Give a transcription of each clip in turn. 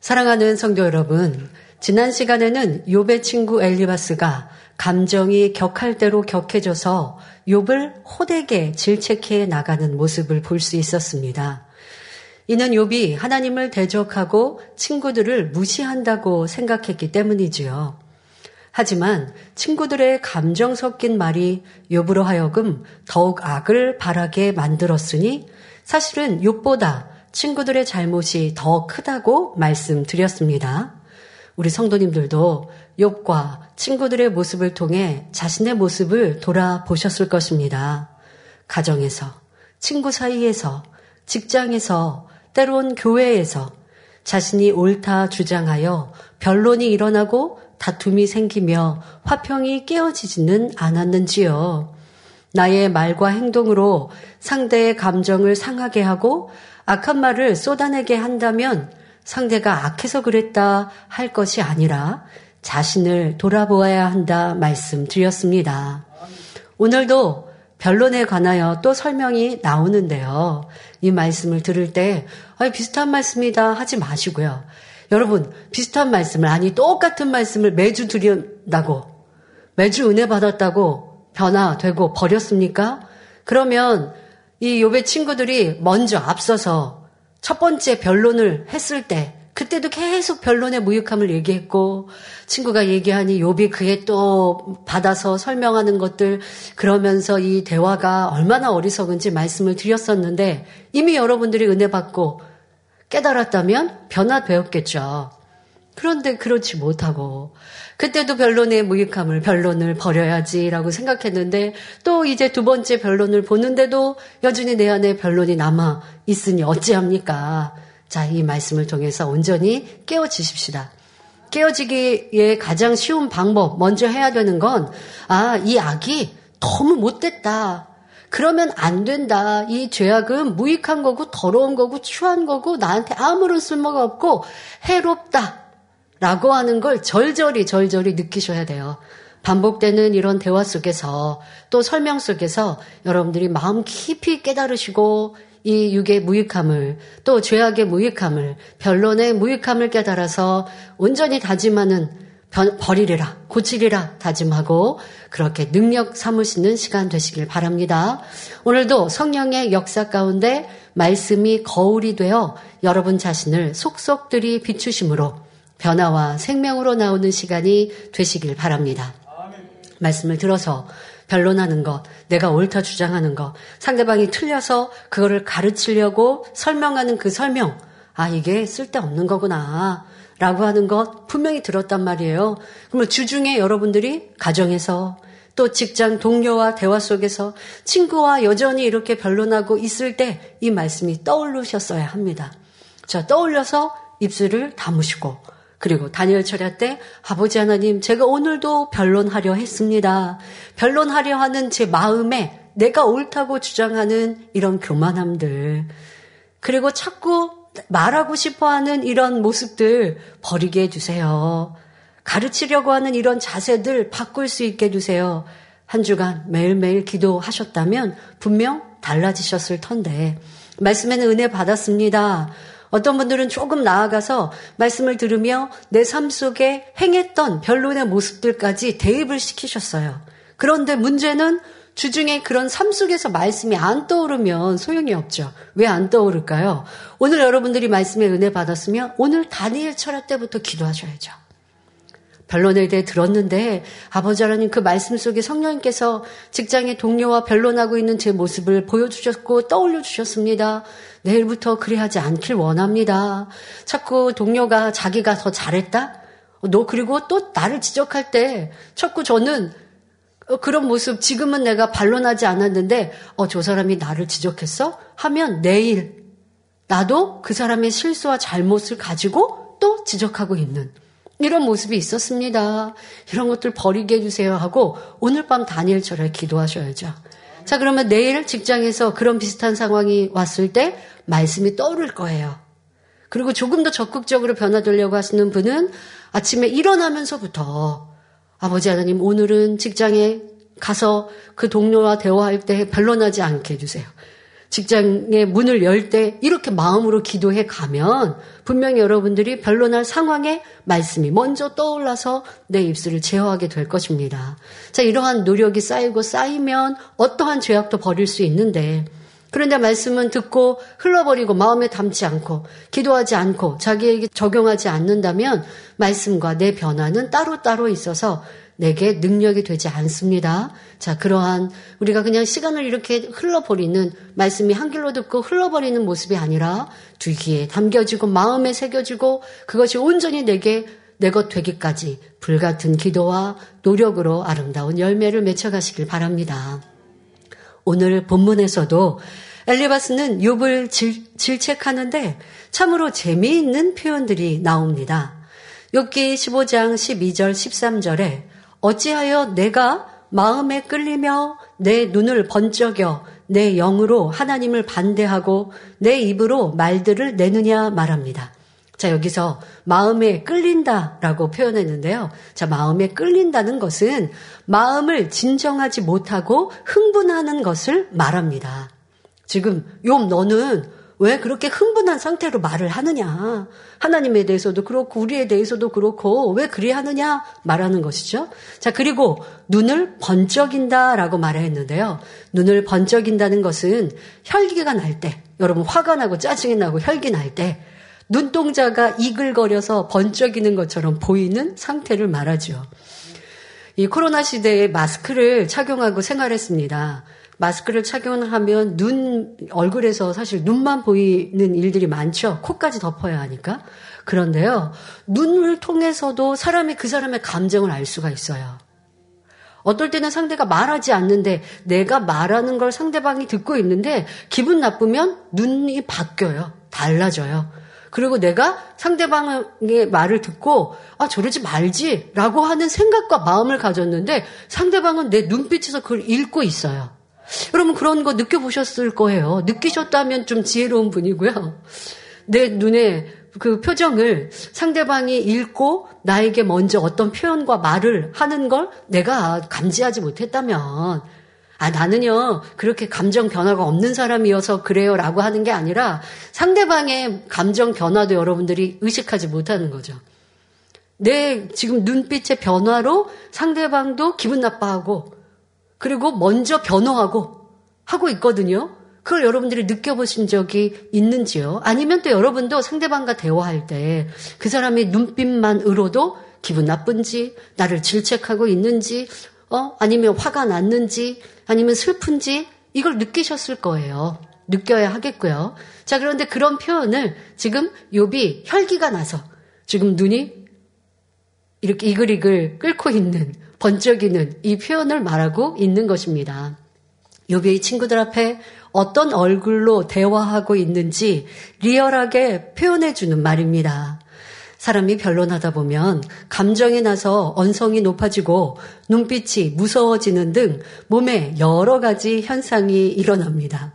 사랑하는 성도 여러분, 지난 시간에는 욥의 친구 엘리바스가 감정이 격할 대로 격해져서 욥을 호되게 질책해 나가는 모습을 볼 수 있었습니다. 이는 욥이 하나님을 대적하고 친구들을 무시한다고 생각했기 때문이지요. 하지만 친구들의 감정 섞인 말이 욥으로 하여금 더욱 악을 바라게 만들었으니 사실은 욥보다 친구들의 잘못이 더 크다고 말씀드렸습니다. 우리 성도님들도 욥과 친구들의 모습을 통해 자신의 모습을 돌아보셨을 것입니다. 가정에서, 친구 사이에서, 직장에서, 때론 교회에서 자신이 옳다 주장하여 변론이 일어나고 다툼이 생기며 화평이 깨어지지는 않았는지요. 나의 말과 행동으로 상대의 감정을 상하게 하고 악한 말을 쏟아내게 한다면 상대가 악해서 그랬다 할 것이 아니라 자신을 돌아보아야 한다 말씀드렸습니다. 오늘도 변론에 관하여 또 설명이 나오는데요. 이 말씀을 들을 때 아, 비슷한 말씀이다 하지 마시고요. 여러분 비슷한 말씀을 아니 똑같은 말씀을 매주 드린다고 매주 은혜 받았다고 변화되고 버렸습니까? 그러면 이 욥의 친구들이 먼저 앞서서 첫 번째 변론을 했을 때 그때도 계속 변론의 무익함을 얘기했고 친구가 얘기하니 욥이 그에 또 받아서 설명하는 것들 그러면서 이 대화가 얼마나 어리석은지 말씀을 드렸었는데 이미 여러분들이 은혜 받고 깨달았다면 변화되었겠죠. 그런데 그렇지 못하고 그때도 변론의 무익함을 변론을 버려야지라고 생각했는데 또 이제 두 번째 변론을 보는데도 여전히 내 안에 변론이 남아 있으니 어찌합니까? 자, 이 말씀을 통해서 온전히 깨어지십시다. 깨어지기에 가장 쉬운 방법, 먼저 해야 되는 건, 아, 이 악이 너무 못됐다. 그러면 안 된다. 이 죄악은 무익한 거고, 더러운 거고, 추한 거고, 나한테 아무런 쓸모가 없고, 해롭다. 라고 하는 걸 절절히 절절히 느끼셔야 돼요. 반복되는 이런 대화 속에서 또 설명 속에서 여러분들이 마음 깊이 깨달으시고 이 육의 무익함을 또 죄악의 무익함을 변론의 무익함을 깨달아서 온전히 다짐하는 버리리라 고치리라 다짐하고 그렇게 능력 삼으시는 시간 되시길 바랍니다. 오늘도 성령의 역사 가운데 말씀이 거울이 되어 여러분 자신을 속속들이 비추심으로 변화와 생명으로 나오는 시간이 되시길 바랍니다. 말씀을 들어서 변론하는 것, 내가 옳다 주장하는 것, 상대방이 틀려서 그거를 가르치려고 설명하는 그 설명, 아, 이게 쓸데없는 거구나. 라고 하는 것 분명히 들었단 말이에요. 그러면 주중에 여러분들이 가정에서 또 직장 동료와 대화 속에서 친구와 여전히 이렇게 변론하고 있을 때 이 말씀이 떠오르셨어야 합니다. 자, 떠올려서 입술을 다무시고 그리고 다니엘 철야 때 아버지 하나님 제가 오늘도 변론하려 했습니다. 변론하려 하는 제 마음에 내가 옳다고 주장하는 이런 교만함들 그리고 자꾸 말하고 싶어 하는 이런 모습들 버리게 해주세요. 가르치려고 하는 이런 자세들 바꿀 수 있게 해주세요. 한 주간 매일매일 기도하셨다면 분명 달라지셨을 텐데 말씀에는 은혜 받았습니다. 어떤 분들은 조금 나아가서 말씀을 들으며 내 삶 속에 행했던 변론의 모습들까지 대입을 시키셨어요. 그런데 문제는 주중에 그런 삶 속에서 말씀이 안 떠오르면 소용이 없죠. 왜 안 떠오를까요? 오늘 여러분들이 말씀에 은혜 받았으면 오늘 다니엘 철야 때부터 기도하셔야죠. 변론에 대해 들었는데 아버지 하나님 그 말씀 속에 성령님께서 직장의 동료와 변론하고 있는 제 모습을 보여주셨고 떠올려 주셨습니다. 내일부터 그리 하지 않길 원합니다. 자꾸 동료가 자기가 더 잘했다? 너 그리고 또 나를 지적할 때 자꾸 저는 그런 모습 지금은 내가 반론하지 않았는데 어 저 사람이 나를 지적했어? 하면 내일 나도 그 사람의 실수와 잘못을 가지고 또 지적하고 있는 이런 모습이 있었습니다. 이런 것들 버리게 해주세요 하고 오늘 밤 다니엘처럼 기도하셔야죠. 자, 그러면 내일 직장에서 그런 비슷한 상황이 왔을 때 말씀이 떠오를 거예요. 그리고 조금 더 적극적으로 변화되려고 하시는 분은 아침에 일어나면서부터 아버지 하나님 오늘은 직장에 가서 그 동료와 대화할 때 변론하지 않게 해주세요. 직장의 문을 열 때 이렇게 마음으로 기도해 가면 분명히 여러분들이 변론할 상황에 말씀이 먼저 떠올라서 내 입술을 제어하게 될 것입니다. 자, 이러한 노력이 쌓이고 쌓이면 어떠한 죄악도 버릴 수 있는데 그런데 말씀은 듣고 흘러버리고 마음에 담지 않고 기도하지 않고 자기에게 적용하지 않는다면 말씀과 내 변화는 따로따로 있어서 내게 능력이 되지 않습니다. 자, 그러한 우리가 그냥 시간을 이렇게 흘러버리는 말씀이 한 길로 듣고 흘러버리는 모습이 아니라 두 귀에 담겨지고 마음에 새겨지고 그것이 온전히 내게 내 것 되기까지 불같은 기도와 노력으로 아름다운 열매를 맺혀가시길 바랍니다. 오늘 본문에서도 엘리바스는 욥을 질, 책하는데 참으로 재미있는 표현들이 나옵니다. 욥기 15장 12절 13절에 어찌하여 내가 마음에 끌리며 내 눈을 번쩍여 내 영으로 하나님을 반대하고 내 입으로 말들을 내느냐 말합니다. 자, 여기서 마음에 끌린다라고 표현했는데요. 자, 마음에 끌린다는 것은 마음을 진정하지 못하고 흥분하는 것을 말합니다. 지금 욥 너는 왜 그렇게 흥분한 상태로 말을 하느냐. 하나님에 대해서도 그렇고 우리에 대해서도 그렇고 왜 그리 하느냐 말하는 것이죠. 자, 그리고 눈을 번쩍인다 라고 말했는데요. 눈을 번쩍인다는 것은 혈기가 날 때, 여러분 화가 나고 짜증이 나고 혈기 날 때, 눈동자가 이글거려서 번쩍이는 것처럼 보이는 상태를 말하죠. 이 코로나 시대에 마스크를 착용하고 생활했습니다. 마스크를 착용하면 눈, 얼굴에서 사실 눈만 보이는 일들이 많죠. 코까지 덮어야 하니까. 그런데요, 눈을 통해서도 사람이 그 사람의 감정을 알 수가 있어요. 어떨 때는 상대가 말하지 않는데 내가 말하는 걸 상대방이 듣고 있는데 기분 나쁘면 눈이 바뀌어요. 달라져요. 그리고 내가 상대방의 말을 듣고 아 저러지 말지라고 하는 생각과 마음을 가졌는데 상대방은 내 눈빛에서 그걸 읽고 있어요. 여러분 그런 거 느껴보셨을 거예요. 느끼셨다면 좀 지혜로운 분이고요. 내 눈에 그 표정을 상대방이 읽고 나에게 먼저 어떤 표현과 말을 하는 걸 내가 감지하지 못했다면 아, 나는요, 그렇게 감정 변화가 없는 사람이어서 그래요 라고 하는 게 아니라 상대방의 감정 변화도 여러분들이 의식하지 못하는 거죠. 내 지금 눈빛의 변화로 상대방도 기분 나빠하고 그리고 먼저 변호하고 하고 있거든요. 그걸 여러분들이 느껴보신 적이 있는지요? 아니면 또 여러분도 상대방과 대화할 때 그 사람의 눈빛만으로도 기분 나쁜지, 나를 질책하고 있는지, 어? 아니면 화가 났는지, 아니면 슬픈지, 이걸 느끼셨을 거예요. 느껴야 하겠고요. 자, 그런데 그런 표현을 지금 욥이 혈기가 나서 지금 눈이 이렇게 이글이글 끓고 있는 번쩍이는 이 표현을 말하고 있는 것입니다. 요비의 친구들 앞에 어떤 얼굴로 대화하고 있는지 리얼하게 표현해 주는 말입니다. 사람이 변론하다 보면 감정이 나서 언성이 높아지고 눈빛이 무서워지는 등 몸에 여러 가지 현상이 일어납니다.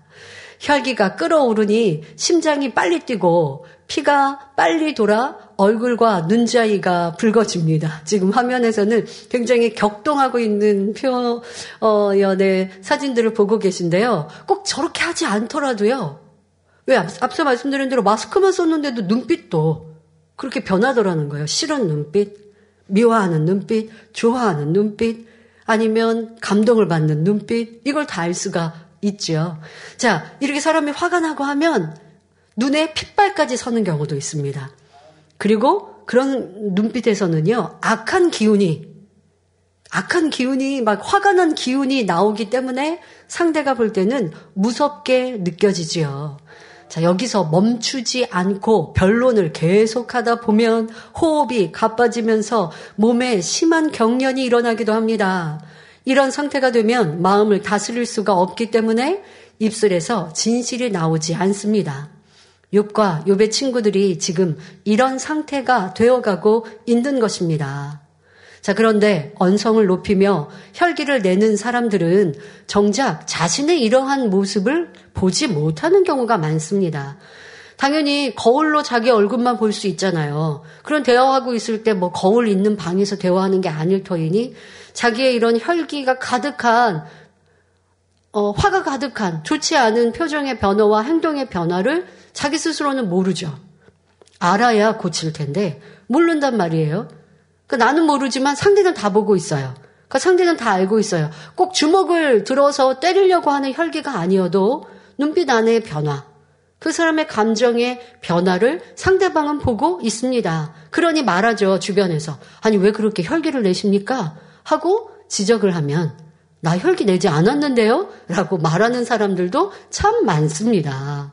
혈기가 끓어오르니 심장이 빨리 뛰고 피가 빨리 돌아 얼굴과 눈자위가 붉어집니다. 지금 화면에서는 굉장히 격동하고 있는 표현의 사진들을 보고 계신데요. 꼭 저렇게 하지 않더라도요. 왜 앞 서 말씀드린 대로 마스크만 썼는데도 눈빛도 그렇게 변하더라는 거예요. 싫은 눈빛, 미워하는 눈빛, 좋아하는 눈빛, 아니면 감동을 받는 눈빛, 이걸 다 알 수가 있죠. 자, 이렇게 사람이 화가 나고 하면 눈에 핏발까지 서는 경우도 있습니다. 그리고 그런 눈빛에서는요, 악한 기운이, 악한 기운이, 막 화가 난 기운이 나오기 때문에 상대가 볼 때는 무섭게 느껴지지요. 자, 여기서 멈추지 않고 변론을 계속하다 보면 호흡이 가빠지면서 몸에 심한 경련이 일어나기도 합니다. 이런 상태가 되면 마음을 다스릴 수가 없기 때문에 입술에서 진실이 나오지 않습니다. 욥과 욥의 친구들이 지금 이런 상태가 되어가고 있는 것입니다. 자, 그런데 언성을 높이며 혈기를 내는 사람들은 정작 자신의 이러한 모습을 보지 못하는 경우가 많습니다. 당연히 거울로 자기 얼굴만 볼 수 있잖아요. 그런 대화하고 있을 때 뭐 거울 있는 방에서 대화하는 게 아닐 터이니 자기의 이런 혈기가 가득한 어, 화가 가득한 좋지 않은 표정의 변화와 행동의 변화를 자기 스스로는 모르죠. 알아야 고칠 텐데 모른단 말이에요. 그 나는 모르지만 상대는 다 보고 있어요. 그 상대는 다 알고 있어요. 꼭 주먹을 들어서 때리려고 하는 혈기가 아니어도 눈빛 안의 변화, 그 사람의 감정의 변화를 상대방은 보고 있습니다. 그러니 말하죠, 주변에서. 아니, 왜 그렇게 혈기를 내십니까? 하고 지적을 하면, 나 혈기 내지 않았는데요? 라고 말하는 사람들도 참 많습니다.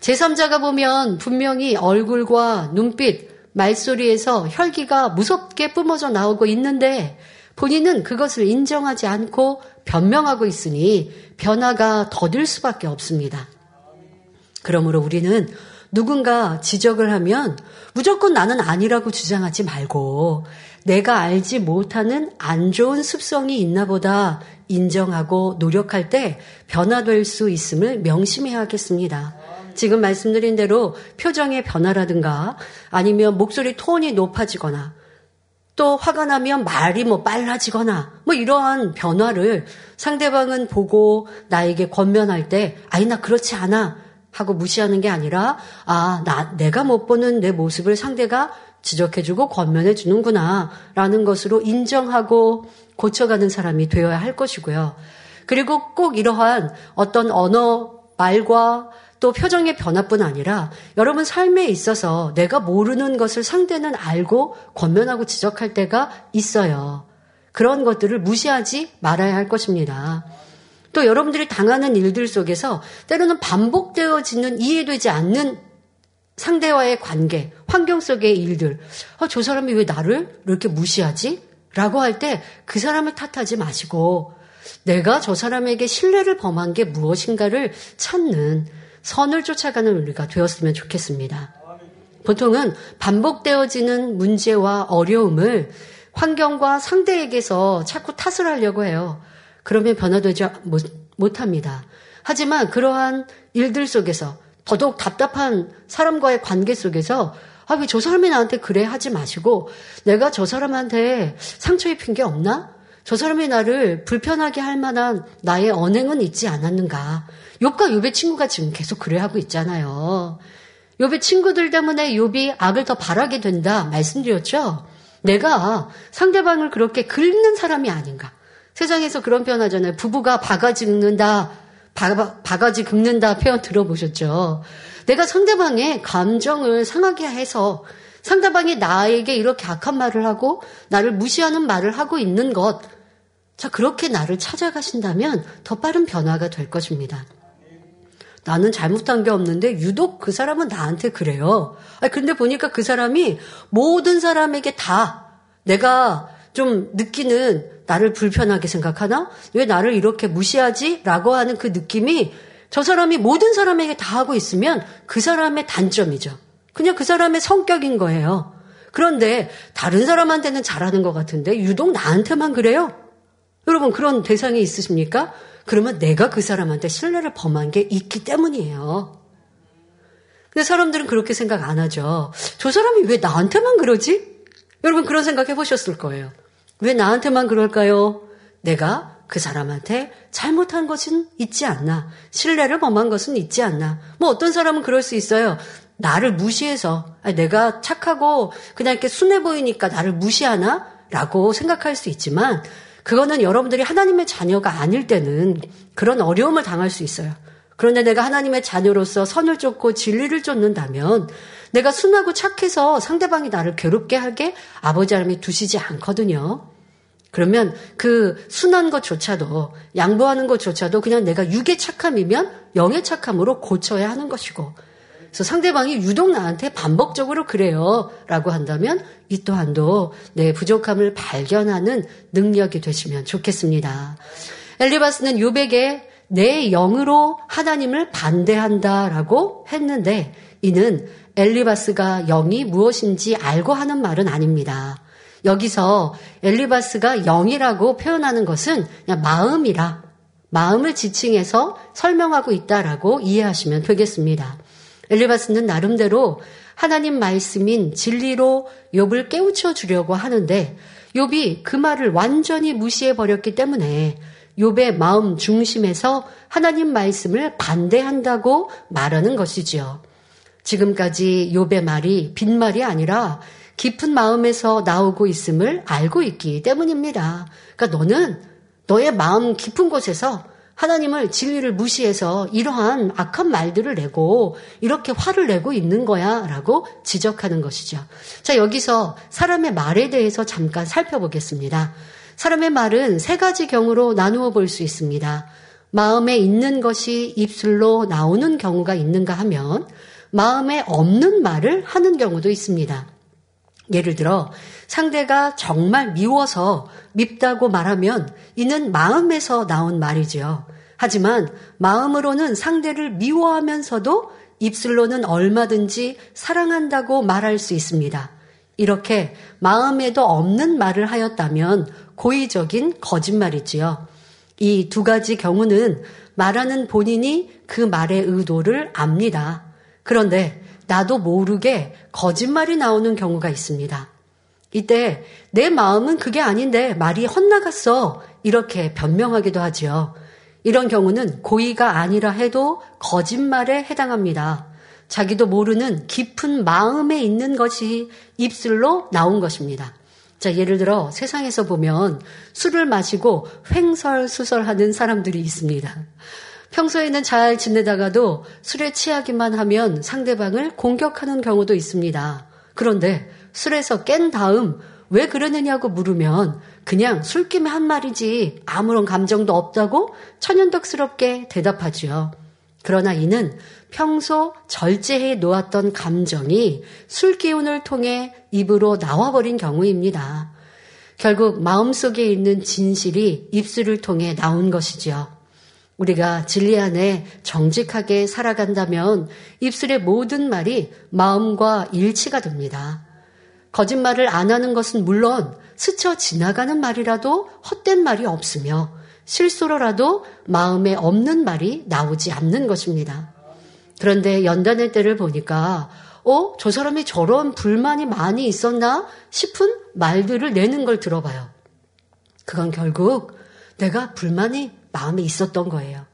제3자가 보면 분명히 얼굴과 눈빛, 말소리에서 혈기가 무섭게 뿜어져 나오고 있는데 본인은 그것을 인정하지 않고 변명하고 있으니 변화가 더딜 수밖에 없습니다. 그러므로 우리는 누군가 지적을 하면 무조건 나는 아니라고 주장하지 말고 내가 알지 못하는 안 좋은 습성이 있나 보다 인정하고 노력할 때 변화될 수 있음을 명심해야겠습니다. 지금 말씀드린 대로 표정의 변화라든가 아니면 목소리 톤이 높아지거나 또 화가 나면 말이 뭐 빨라지거나 뭐 이러한 변화를 상대방은 보고 나에게 권면할 때 아니 나 그렇지 않아 하고 무시하는 게 아니라 아, 나 내가 못 보는 내 모습을 상대가 지적해 주고 권면해 주는구나 라는 것으로 인정하고 고쳐가는 사람이 되어야 할 것이고요. 그리고 꼭 이러한 어떤 언어 말과 또 표정의 변화뿐 아니라 여러분 삶에 있어서 내가 모르는 것을 상대는 알고 권면하고 지적할 때가 있어요. 그런 것들을 무시하지 말아야 할 것입니다. 또 여러분들이 당하는 일들 속에서 때로는 반복되어지는 이해되지 않는 상대와의 관계, 환경 속의 일들. 아, 저 사람이 왜 나를 이렇게 무시하지? 라고 할 때 그 사람을 탓하지 마시고 내가 저 사람에게 신뢰를 범한 게 무엇인가를 찾는 선을 쫓아가는 우리가 되었으면 좋겠습니다. 보통은 반복되어지는 문제와 어려움을 환경과 상대에게서 자꾸 탓을 하려고 해요. 그러면 변화되지 못, 합니다 하지만 그러한 일들 속에서 더더욱 답답한 사람과의 관계 속에서 아, 왜 저 사람이 나한테 그래 하지 마시고 내가 저 사람한테 상처 입힌 게 없나? 저 사람이 나를 불편하게 할 만한 나의 언행은 있지 않았는가? 욥과 욥의 친구가 지금 계속 그래 하고 있잖아요. 욥의 친구들 때문에 욥이 악을 더 바라게 된다 말씀드렸죠. 내가 상대방을 그렇게 긁는 사람이 아닌가? 세상에서 그런 표현 하잖아요. 부부가 바가지 긁는다, 바, 바가지 긁는다 표현 들어보셨죠? 내가 상대방의 감정을 상하게 해서 상대방이 나에게 이렇게 악한 말을 하고 나를 무시하는 말을 하고 있는 것. 자, 그렇게 나를 찾아가신다면 더 빠른 변화가 될 것입니다. 나는 잘못한 게 없는데 유독 그 사람은 나한테 그래요. 아 근데 보니까 그 사람이 모든 사람에게 다 내가 좀 느끼는 나를 불편하게 생각하나? 왜 나를 이렇게 무시하지? 라고 하는 그 느낌이 저 사람이 모든 사람에게 다 하고 있으면 그 사람의 단점이죠. 그냥 그 사람의 성격인 거예요. 그런데 다른 사람한테는 잘하는 것 같은데 유독 나한테만 그래요? 여러분 그런 대상이 있으십니까? 그러면 내가 그 사람한테 신뢰를 범한 게 있기 때문이에요. 근데 사람들은 그렇게 생각 안 하죠. 저 사람이 왜 나한테만 그러지? 여러분 그런 생각 해보셨을 거예요. 왜 나한테만 그럴까요? 내가 그 사람한테 잘못한 것은 있지 않나. 신뢰를 범한 것은 있지 않나. 뭐 어떤 사람은 그럴 수 있어요. 나를 무시해서 내가 착하고 그냥 이렇게 순해 보이니까 나를 무시하나? 라고 생각할 수 있지만 그거는 여러분들이 하나님의 자녀가 아닐 때는 그런 어려움을 당할 수 있어요. 그런데 내가 하나님의 자녀로서 선을 쫓고 진리를 쫓는다면 내가 순하고 착해서 상대방이 나를 괴롭게 하게 아버지 하나님이 두시지 않거든요. 그러면 그 순한 것조차도 양보하는 것조차도 그냥 내가 육의 착함이면 영의 착함으로 고쳐야 하는 것이고 그래서 상대방이 유독 나한테 반복적으로 그래요 라고 한다면 이 또한도 내 부족함을 발견하는 능력이 되시면 좋겠습니다. 엘리바스는 유백에 내 영으로 하나님을 반대한다 라고 했는데 이는 엘리바스가 영이 무엇인지 알고 하는 말은 아닙니다. 여기서 엘리바스가 영이라고 표현하는 것은 그냥 마음이라 마음을 지칭해서 설명하고 있다라고 이해하시면 되겠습니다. 엘리바스는 나름대로 하나님 말씀인 진리로 욥을 깨우쳐 주려고 하는데 욥이 그 말을 완전히 무시해 버렸기 때문에 욥의 마음 중심에서 하나님 말씀을 반대한다고 말하는 것이지요. 지금까지 욥의 말이 빈말이 아니라 깊은 마음에서 나오고 있음을 알고 있기 때문입니다. 그러니까 너는 너의 마음 깊은 곳에서 하나님을 진리를 무시해서 이러한 악한 말들을 내고 이렇게 화를 내고 있는 거야 라고 지적하는 것이죠. 자, 여기서 사람의 말에 대해서 잠깐 살펴보겠습니다. 사람의 말은 세 가지 경우로 나누어 볼 수 있습니다. 마음에 있는 것이 입술로 나오는 경우가 있는가 하면 마음에 없는 말을 하는 경우도 있습니다. 예를 들어 상대가 정말 미워서 밉다고 말하면 이는 마음에서 나온 말이지요. 하지만 마음으로는 상대를 미워하면서도 입술로는 얼마든지 사랑한다고 말할 수 있습니다. 이렇게 마음에도 없는 말을 하였다면 고의적인 거짓말이지요. 이 두 가지 경우는 말하는 본인이 그 말의 의도를 압니다. 그런데 나도 모르게 거짓말이 나오는 경우가 있습니다. 이때 내 마음은 그게 아닌데 말이 헛나갔어. 이렇게 변명하기도 하지요. 이런 경우는 고의가 아니라 해도 거짓말에 해당합니다. 자기도 모르는 깊은 마음에 있는 것이 입술로 나온 것입니다. 자, 예를 들어 세상에서 보면 술을 마시고 횡설수설하는 사람들이 있습니다. 평소에는 잘 지내다가도 술에 취하기만 하면 상대방을 공격하는 경우도 있습니다. 그런데 술에서 깬 다음 왜 그러느냐고 물으면 그냥 술김에 한 말이지 아무런 감정도 없다고 천연덕스럽게 대답하지요. 그러나 이는 평소 절제해 놓았던 감정이 술 기운을 통해 입으로 나와버린 경우입니다. 결국 마음속에 있는 진실이 입술을 통해 나온 것이지요. 우리가 진리 안에 정직하게 살아간다면 입술의 모든 말이 마음과 일치가 됩니다. 거짓말을 안 하는 것은 물론 스쳐 지나가는 말이라도 헛된 말이 없으며 실수로라도 마음에 없는 말이 나오지 않는 것입니다. 그런데 연단의 때를 보니까 어? 저 사람이 저런 불만이 많이 있었나 싶은 말들을 내는 걸 들어봐요. 그건 결국 내가 불만이 마음에 있었던 거예요.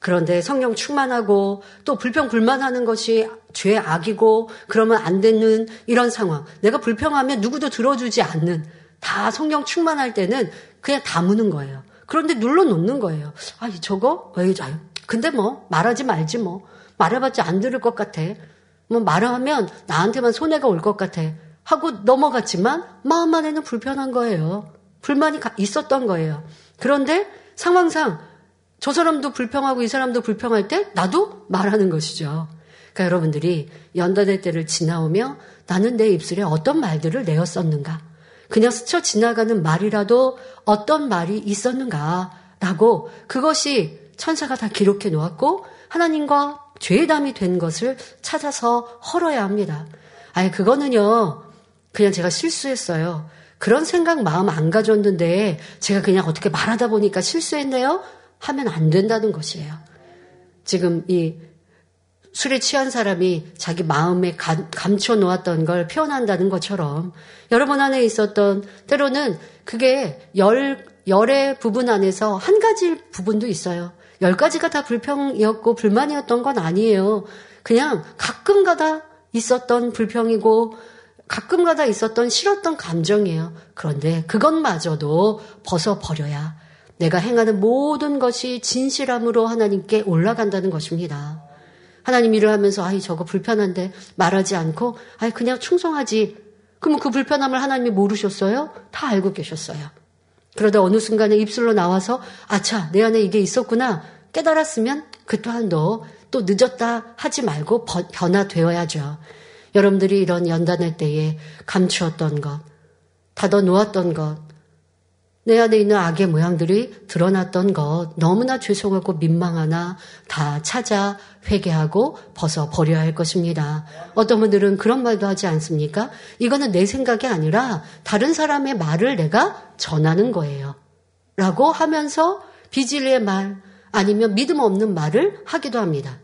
그런데 성령 충만하고 또 불평 불만하는 것이 죄 악이고 그러면 안 되는 이런 상황. 내가 불평하면 누구도 들어주지 않는 다 성령 충만할 때는 그냥 다무는 거예요. 그런데 눌러 놓는 거예요. 아, 저거? 왜, 아유. 근데 뭐, 말하지 말지 뭐. 말해봤자 안 들을 것 같아. 뭐, 말하면 나한테만 손해가 올 것 같아. 하고 넘어갔지만, 마음 안에는 불편한 거예요. 불만이 있었던 거예요. 그런데 상황상, 저 사람도 불평하고 이 사람도 불평할 때, 나도 말하는 것이죠. 그러니까 여러분들이 연단의 때를 지나오며 나는 내 입술에 어떤 말들을 내었었는가. 그냥 스쳐 지나가는 말이라도 어떤 말이 있었는가라고 그것이 천사가 다 기록해 놓았고 하나님과 죄담이 된 것을 찾아서 헐어야 합니다. 아니 그거는요 그냥 제가 실수했어요. 그런 생각 마음 안 가졌는데 제가 그냥 어떻게 말하다 보니까 실수했네요 하면 안 된다는 것이에요. 지금 이 술에 취한 사람이 자기 마음에 감춰 놓았던 걸 표현한다는 것처럼 여러분 안에 있었던 때로는 그게 열, 열의 부분 안에서 한 가지 부분도 있어요. 열 가지가 다 불평이었고 불만이었던 건 아니에요. 그냥 가끔 가다 있었던 불평이고 가끔 가다 있었던 싫었던 감정이에요. 그런데 그것마저도 벗어버려야 내가 행하는 모든 것이 진실함으로 하나님께 올라간다는 것입니다. 하나님 일을 하면서 아이 저거 불편한데 말하지 않고 아이 그냥 충성하지. 그러면 그 불편함을 하나님이 모르셨어요? 다 알고 계셨어요. 그러다 어느 순간에 입술로 나와서 아차 내 안에 이게 있었구나 깨달았으면 그 또한도 또 늦었다 하지 말고 변화되어야죠. 여러분들이 이런 연단의 때에 감추었던 것, 닫아 놓았던 것, 내 안에 있는 악의 모양들이 드러났던 것 너무나 죄송하고 민망하나 다 찾아 회개하고 벗어 버려야 할 것입니다. 어떤 분들은 그런 말도 하지 않습니까? 이거는 내 생각이 아니라 다른 사람의 말을 내가 전하는 거예요. 라고 하면서 비질리의 말 아니면 믿음 없는 말을 하기도 합니다.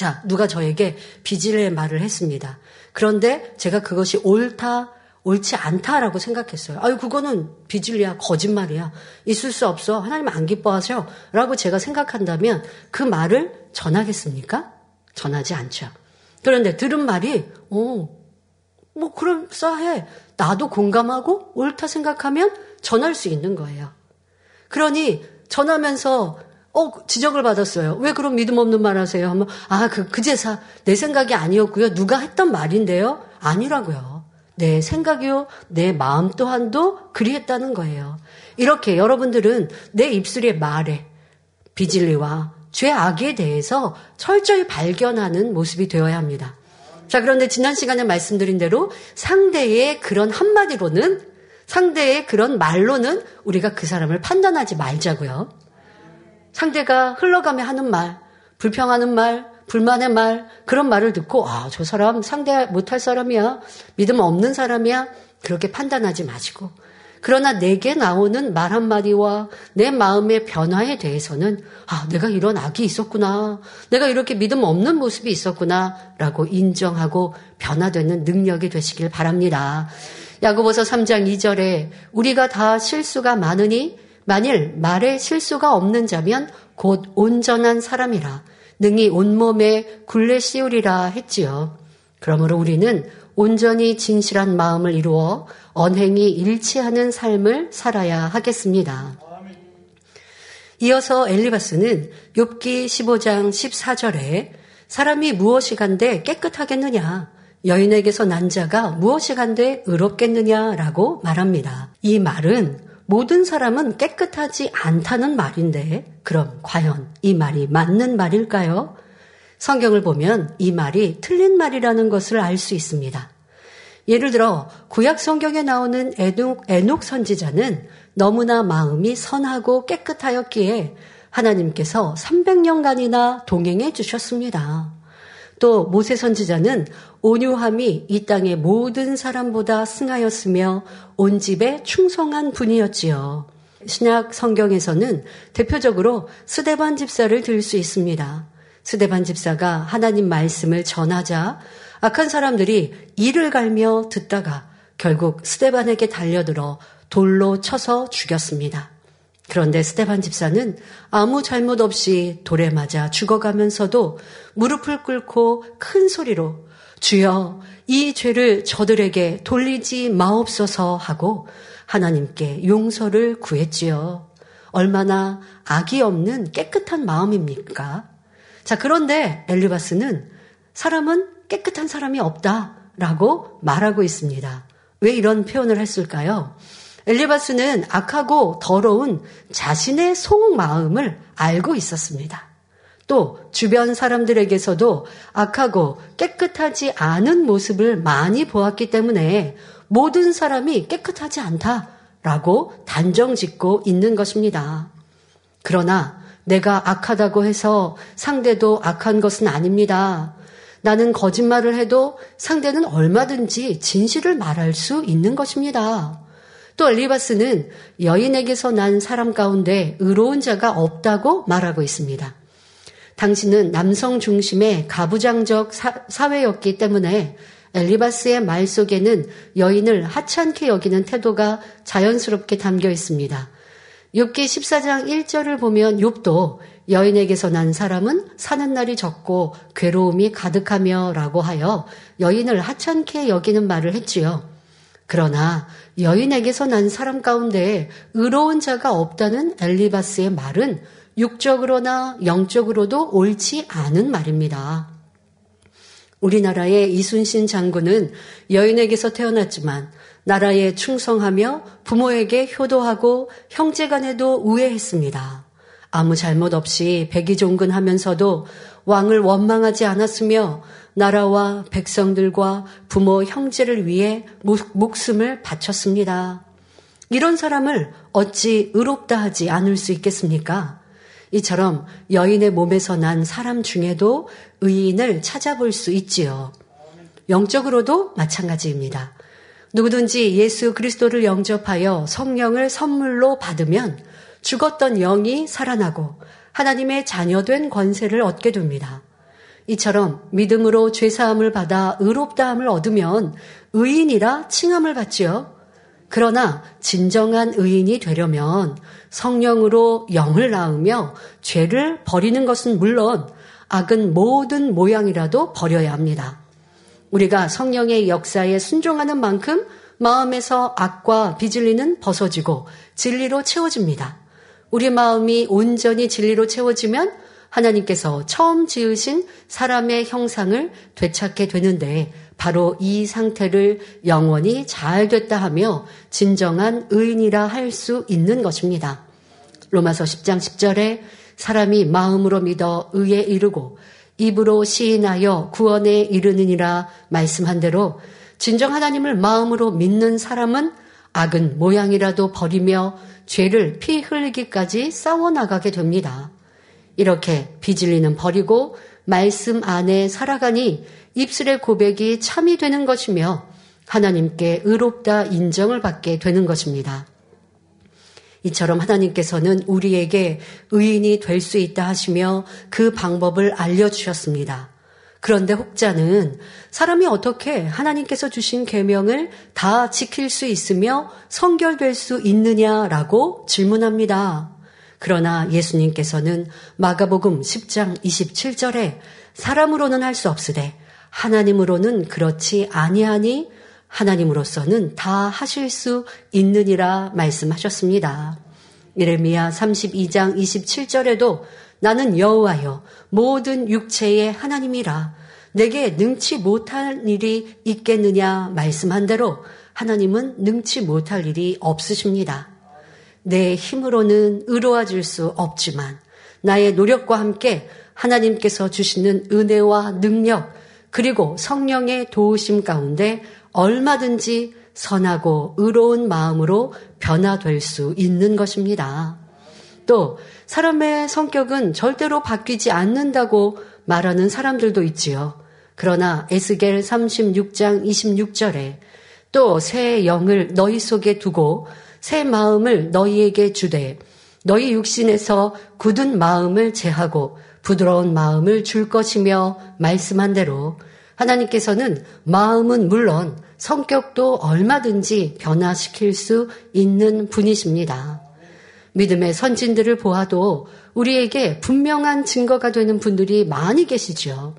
자, 누가 저에게 비질리의 말을 했습니다. 그런데 제가 그것이 옳다, 옳지 않다라고 생각했어요. 아유, 그거는 비질리야, 거짓말이야. 있을 수 없어. 하나님 안 기뻐하셔. 라고 제가 생각한다면 그 말을 전하겠습니까? 전하지 않죠. 그런데 들은 말이, 어, 뭐, 그럴싸해. 나도 공감하고 옳다 생각하면 전할 수 있는 거예요. 그러니 전하면서 어, 지적을 받았어요. 왜 그런 믿음 없는 말 하세요? 하면, 아, 그, 그제사, 내 생각이 아니었고요. 누가 했던 말인데요? 아니라고요. 내 생각이요. 내 마음 또한도 그리했다는 거예요. 이렇게 여러분들은 내 입술의 말에 비질리와 죄악에 대해서 철저히 발견하는 모습이 되어야 합니다. 자, 그런데 지난 시간에 말씀드린 대로 상대의 그런 한마디로는 상대의 그런 말로는 우리가 그 사람을 판단하지 말자고요. 상대가 흘러가며 하는 말, 불평하는 말, 불만의 말, 그런 말을 듣고, 아, 저 사람 상대 못할 사람이야. 믿음 없는 사람이야. 그렇게 판단하지 마시고. 그러나 내게 나오는 말 한마디와 내 마음의 변화에 대해서는, 아, 내가 이런 악이 있었구나. 내가 이렇게 믿음 없는 모습이 있었구나. 라고 인정하고 변화되는 능력이 되시길 바랍니다. 야고보서 3장 2절에 우리가 다 실수가 많으니 만일 말에 실수가 없는 자면 곧 온전한 사람이라 능히 온몸에 굴레 씌우리라 했지요. 그러므로 우리는 온전히 진실한 마음을 이루어 언행이 일치하는 삶을 살아야 하겠습니다. 이어서 엘리바스는 욥기 15장 14절에 사람이 무엇이 간데 깨끗하겠느냐 여인에게서 난 자가 무엇이 간데 의롭겠느냐라고 말합니다. 이 말은 모든 사람은 깨끗하지 않다는 말인데 그럼 과연 이 말이 맞는 말일까요? 성경을 보면 이 말이 틀린 말이라는 것을 알 수 있습니다. 예를 들어 구약 성경에 나오는 에녹, 에녹 선지자는 너무나 마음이 선하고 깨끗하였기에 하나님께서 300년간이나 동행해 주셨습니다. 또 모세 선지자는 온유함이 이 땅의 모든 사람보다 승하였으며 온 집에 충성한 분이었지요. 신약 성경에서는 대표적으로 스데반 집사를 들 수 있습니다. 스데반 집사가 하나님 말씀을 전하자 악한 사람들이 이를 갈며 듣다가 결국 스데반에게 달려들어 돌로 쳐서 죽였습니다. 그런데 스테반 집사는 아무 잘못 없이 돌에 맞아 죽어가면서도 무릎을 꿇고 큰 소리로 주여 이 죄를 저들에게 돌리지 마옵소서 하고 하나님께 용서를 구했지요. 얼마나 악이 없는 깨끗한 마음입니까? 자, 그런데 엘리바스는 사람은 깨끗한 사람이 없다라고 말하고 있습니다. 왜 이런 표현을 했을까요? 엘리바스는 악하고 더러운 자신의 속마음을 알고 있었습니다. 또 주변 사람들에게서도 악하고 깨끗하지 않은 모습을 많이 보았기 때문에 모든 사람이 깨끗하지 않다라고 단정 짓고 있는 것입니다. 그러나 내가 악하다고 해서 상대도 악한 것은 아닙니다. 나는 거짓말을 해도 상대는 얼마든지 진실을 말할 수 있는 것입니다. 또 엘리바스는 여인에게서 난 사람 가운데 의로운 자가 없다고 말하고 있습니다. 당신은 남성 중심의 가부장적 사, 회였기 때문에 엘리바스의 말 속에는 여인을 하찮게 여기는 태도가 자연스럽게 담겨 있습니다. 욥기 14장 1절을 보면 욥도 여인에게서 난 사람은 사는 날이 적고 괴로움이 가득하며라고 하여 여인을 하찮게 여기는 말을 했지요. 그러나 여인에게서 난 사람 가운데 의로운 자가 없다는 엘리바스의 말은 육적으로나 영적으로도 옳지 않은 말입니다. 우리나라의 이순신 장군은 여인에게서 태어났지만 나라에 충성하며 부모에게 효도하고 형제 간에도 우애했습니다. 아무 잘못 없이 백의종근하면서도 왕을 원망하지 않았으며 나라와 백성들과 부모 형제를 위해 목숨을 바쳤습니다. 이런 사람을 어찌 의롭다 하지 않을 수 있겠습니까? 이처럼 여인의 몸에서 난 사람 중에도 의인을 찾아볼 수 있지요. 영적으로도 마찬가지입니다. 누구든지 예수 그리스도를 영접하여 성령을 선물로 받으면 죽었던 영이 살아나고 하나님의 자녀된 권세를 얻게 됩니다. 이처럼 믿음으로 죄사함을 받아 의롭다함을 얻으면 의인이라 칭함을 받지요. 그러나 진정한 의인이 되려면 성령으로 영을 낳으며 죄를 버리는 것은 물론 악은 모든 모양이라도 버려야 합니다. 우리가 성령의 역사에 순종하는 만큼 마음에서 악과 비질리는 벗어지고 진리로 채워집니다. 우리 마음이 온전히 진리로 채워지면 하나님께서 처음 지으신 사람의 형상을 되찾게 되는데 바로 이 상태를 영원히 잘 됐다 하며 진정한 의인이라 할 수 있는 것입니다. 로마서 10장 10절에 사람이 마음으로 믿어 의에 이르고 입으로 시인하여 구원에 이르느니라 말씀한 대로 진정 하나님을 마음으로 믿는 사람은 악은 모양이라도 버리며 죄를 피 흘리기까지 싸워나가게 됩니다. 이렇게 비질리는 버리고 말씀 안에 살아가니 입술의 고백이 참이 되는 것이며 하나님께 의롭다 인정을 받게 되는 것입니다. 이처럼 하나님께서는 우리에게 의인이 될 수 있다 하시며 그 방법을 알려주셨습니다. 그런데 혹자는 사람이 어떻게 하나님께서 주신 계명을 다 지킬 수 있으며 성결될 수 있느냐라고 질문합니다. 그러나 예수님께서는 마가복음 10장 27절에 사람으로는 할 수 없으되 하나님으로는 그렇지 아니하니 하나님으로서는 다 하실 수 있느니라 말씀하셨습니다. 예레미야 32장 27절에도 나는 여호와여 모든 육체의 하나님이라 내게 능치 못할 일이 있겠느냐 말씀한 대로 하나님은 능치 못할 일이 없으십니다. 내 힘으로는 의로워질 수 없지만 나의 노력과 함께 하나님께서 주시는 은혜와 능력 그리고 성령의 도우심 가운데 얼마든지 선하고 의로운 마음으로 변화될 수 있는 것입니다. 또 사람의 성격은 절대로 바뀌지 않는다고 말하는 사람들도 있지요. 그러나 에스겔 36장 26절에 또 새 영을 너희 속에 두고 새 마음을 너희에게 주되 너희 육신에서 굳은 마음을 제하고 부드러운 마음을 줄 것이며 말씀한 대로 하나님께서는 마음은 물론 성격도 얼마든지 변화시킬 수 있는 분이십니다. 믿음의 선진들을 보아도 우리에게 분명한 증거가 되는 분들이 많이 계시죠.